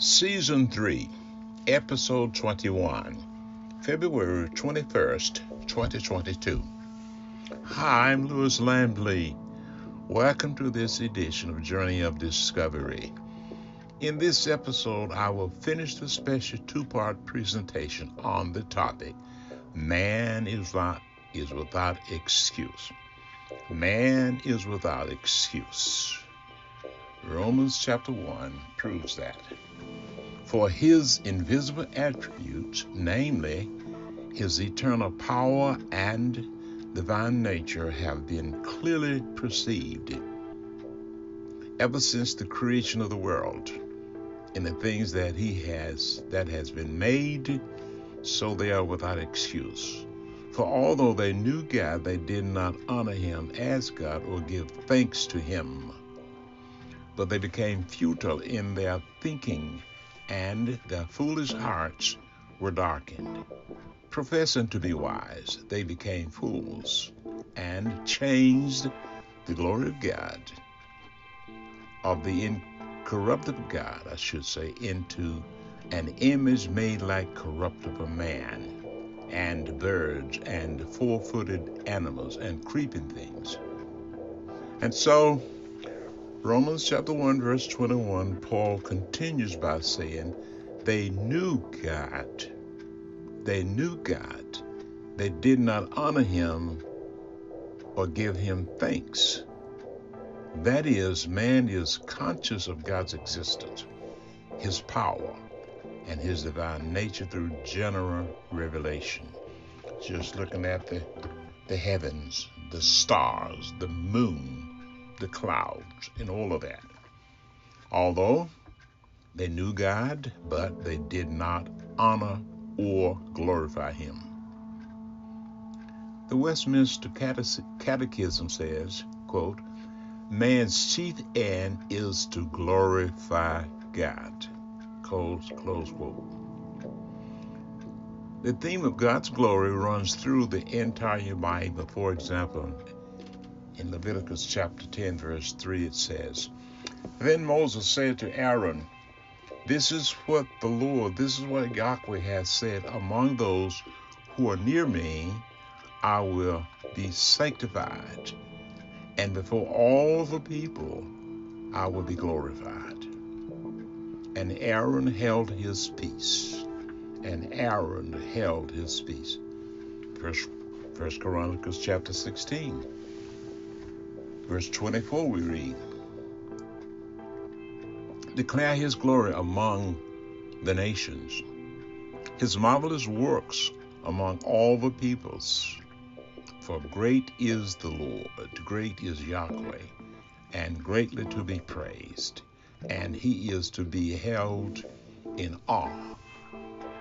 Season 3, Episode 21, February 21st, 2022. Hi, I'm Louis Lambley. Welcome to this edition of Journey of Discovery. In this episode, I will finish the special two part presentation on the topic Man is, not, is without excuse. Man is without excuse. Romans chapter 1 proves that. For his invisible attributes, namely his eternal power and divine nature, have been clearly perceived ever since the creation of the world in the things that he has that has been made so they are without excuse. For although they knew God they did not honor him as God or give thanks to him but they became futile in their thinking and their foolish hearts were darkened. Professing to be wise, they became fools and changed the glory of God, of the incorruptible God, I should say, into an image made like corruptible man, and birds, and four footed animals, and creeping things. And so, Romans chapter 1, verse 21, Paul continues by saying, They knew God. They knew God. They did not honor him or give him thanks. That is, man is conscious of God's existence, his power, and his divine nature through general revelation. Just looking at the, the heavens, the stars, the moon, the clouds, and all of that. Although they knew God, but they did not honor or glorify Him. The Westminster Catechism says, quote, Man's chief end is to glorify God. Close, close quote. The theme of God's glory runs through the entire Bible. For example, in Leviticus chapter 10, verse 3, it says, Then Moses said to Aaron, This is what the Lord, this is what Yahweh has said, Among those who are near me, I will be sanctified, and before all the people, I will be glorified. And Aaron held his peace. And Aaron held his peace. First, First Chronicles chapter 16. Verse 24 we read, Declare his glory among the nations, his marvelous works among all the peoples. For great is the Lord, great is Yahweh, and greatly to be praised, and he is to be held in awe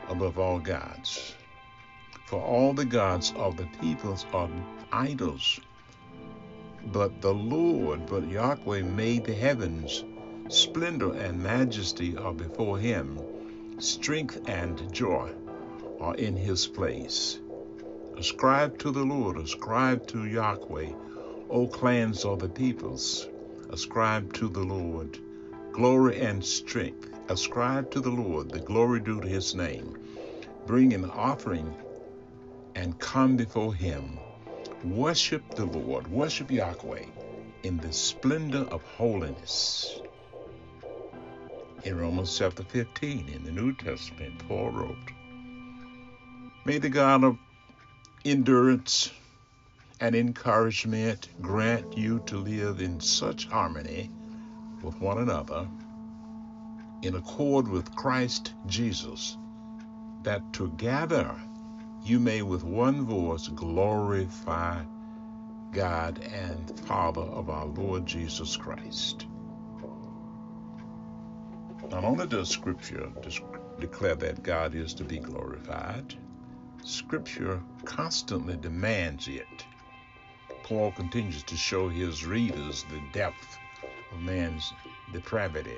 above all gods. For all the gods of the peoples are idols but the Lord, but Yahweh made the heavens. Splendor and majesty are before him. Strength and joy are in his place. Ascribe to the Lord, ascribe to Yahweh, O clans of the peoples. Ascribe to the Lord glory and strength. Ascribe to the Lord the glory due to his name. Bring an offering and come before him. Worship the Lord, worship Yahweh in the splendor of holiness. In Romans chapter 15 in the New Testament, Paul wrote, May the God of endurance and encouragement grant you to live in such harmony with one another, in accord with Christ Jesus, that together you may with one voice glorify God and Father of our Lord Jesus Christ. Not only does Scripture declare that God is to be glorified, Scripture constantly demands it. Paul continues to show his readers the depth of man's depravity.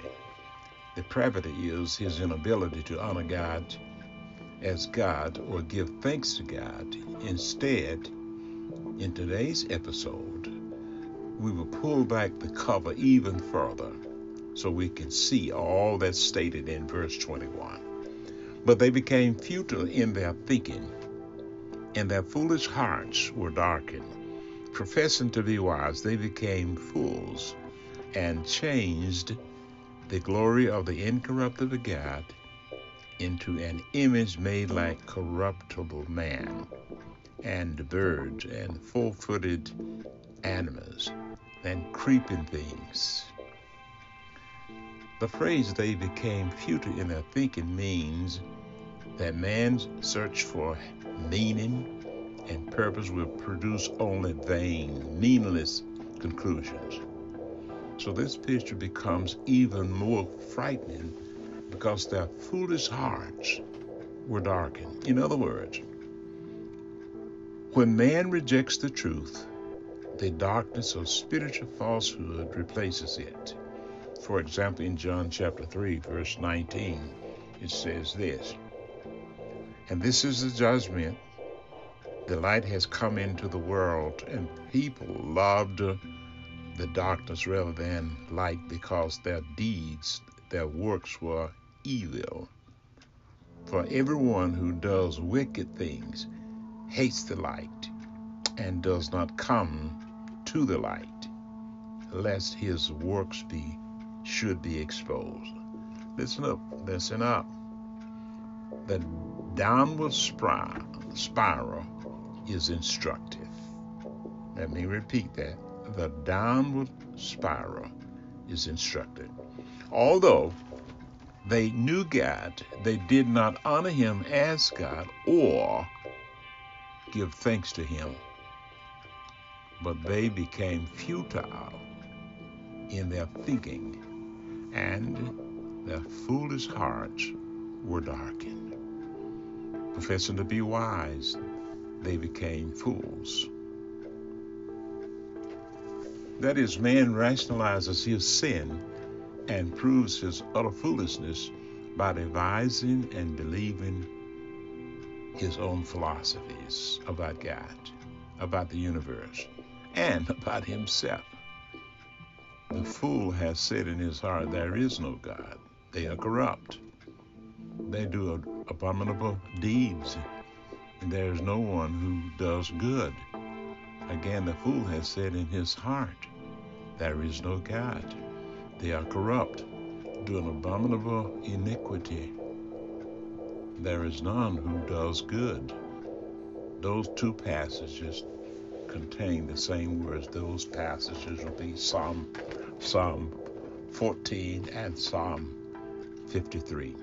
Depravity is his inability to honor God as God or give thanks to God. Instead, in today's episode, we will pull back the cover even further so we can see all that's stated in verse 21. But they became futile in their thinking, and their foolish hearts were darkened. Professing to be wise, they became fools and changed the glory of the incorruptible God into an image made like corruptible man and birds and four footed animals and creeping things. The phrase they became futile in their thinking means that man's search for meaning and purpose will produce only vain, meaningless conclusions. So this picture becomes even more frightening because their foolish hearts were darkened. In other words, when man rejects the truth, the darkness of spiritual falsehood replaces it. For example, in John chapter 3, verse 19, it says this And this is the judgment. The light has come into the world, and people loved the darkness rather than light because their deeds, their works were evil. For everyone who does wicked things hates the light and does not come to the light, lest his works be should be exposed. Listen up, listen up. The downward spiral is instructive. Let me repeat that. The downward spiral is instructive. Although they knew God, they did not honor him as God or give thanks to him. But they became futile in their thinking and their foolish hearts were darkened. Professing to be wise, they became fools. That is, man rationalizes his sin and proves his utter foolishness by devising and believing his own philosophies about God, about the universe, and about himself. The fool has said in his heart, There is no God. They are corrupt. They do abominable deeds, and there is no one who does good. Again, the fool has said in his heart, There is no God. They are corrupt, do an abominable iniquity. There is none who does good. Those two passages contain the same words. Those passages will be Psalm Psalm 14 and Psalm 53.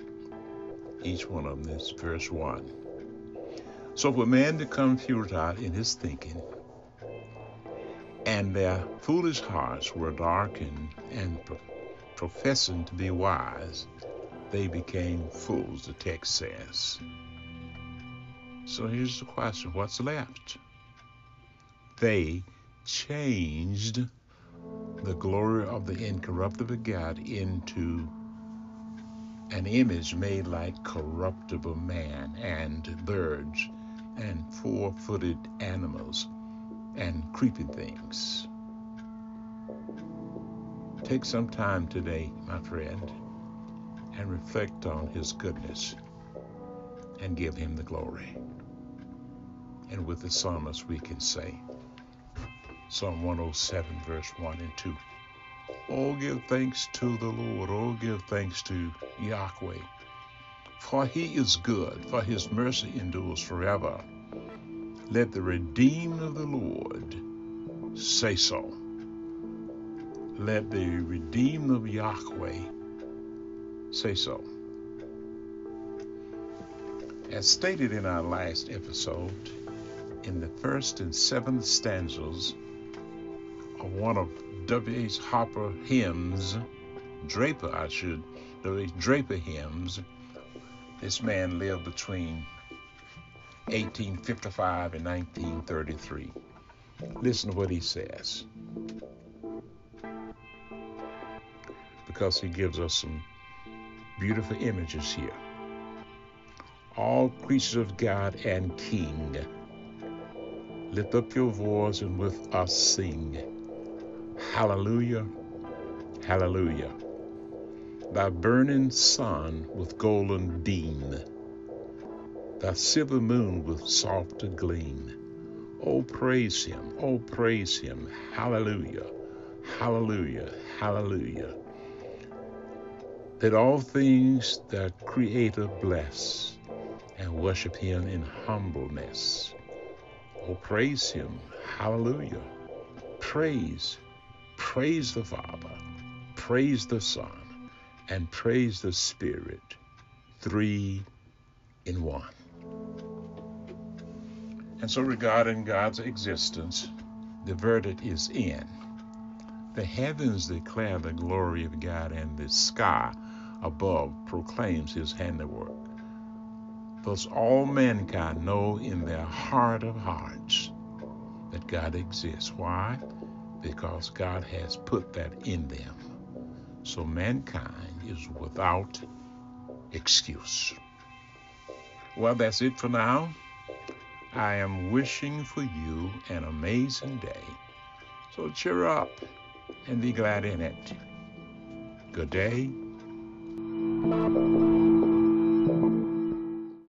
Each one of them is verse 1. So for man to come futile in his thinking, and their foolish hearts were darkened, and pro- professing to be wise, they became fools, the text says. So here's the question what's left? They changed the glory of the incorruptible God into an image made like corruptible man and birds and four footed animals and creeping things. Take some time today, my friend, and reflect on his goodness and give him the glory. And with the psalmist, we can say, Psalm 107, verse 1 and 2. Oh, give thanks to the Lord. Oh, give thanks to Yahweh. For he is good, for his mercy endures forever. Let the redeemed of the Lord say so. Let the redeemed of Yahweh say so. As stated in our last episode, in the first and seventh stanzas of one of W.H. Harper hymns, Draper, I should, W.H. Draper hymns. This man lived between 1855 and 1933. Listen to what he says. Because he gives us some beautiful images here. All creatures of God and King, lift up your voice and with us sing. Hallelujah, hallelujah. thy burning sun with golden beam, thy silver moon with softer gleam. Oh, praise him, oh, praise him. Hallelujah, hallelujah, hallelujah. Let all things that Creator bless and worship him in humbleness. Oh, praise him, hallelujah. Praise, praise the Father, praise the Son and praise the Spirit, three in one. And so, regarding God's existence, the verdict is in. The heavens declare the glory of God, and the sky above proclaims his handiwork. Thus, all mankind know in their heart of hearts that God exists. Why? Because God has put that in them. So mankind is without excuse. Well, that's it for now. I am wishing for you an amazing day. So cheer up and be glad in it. Good day.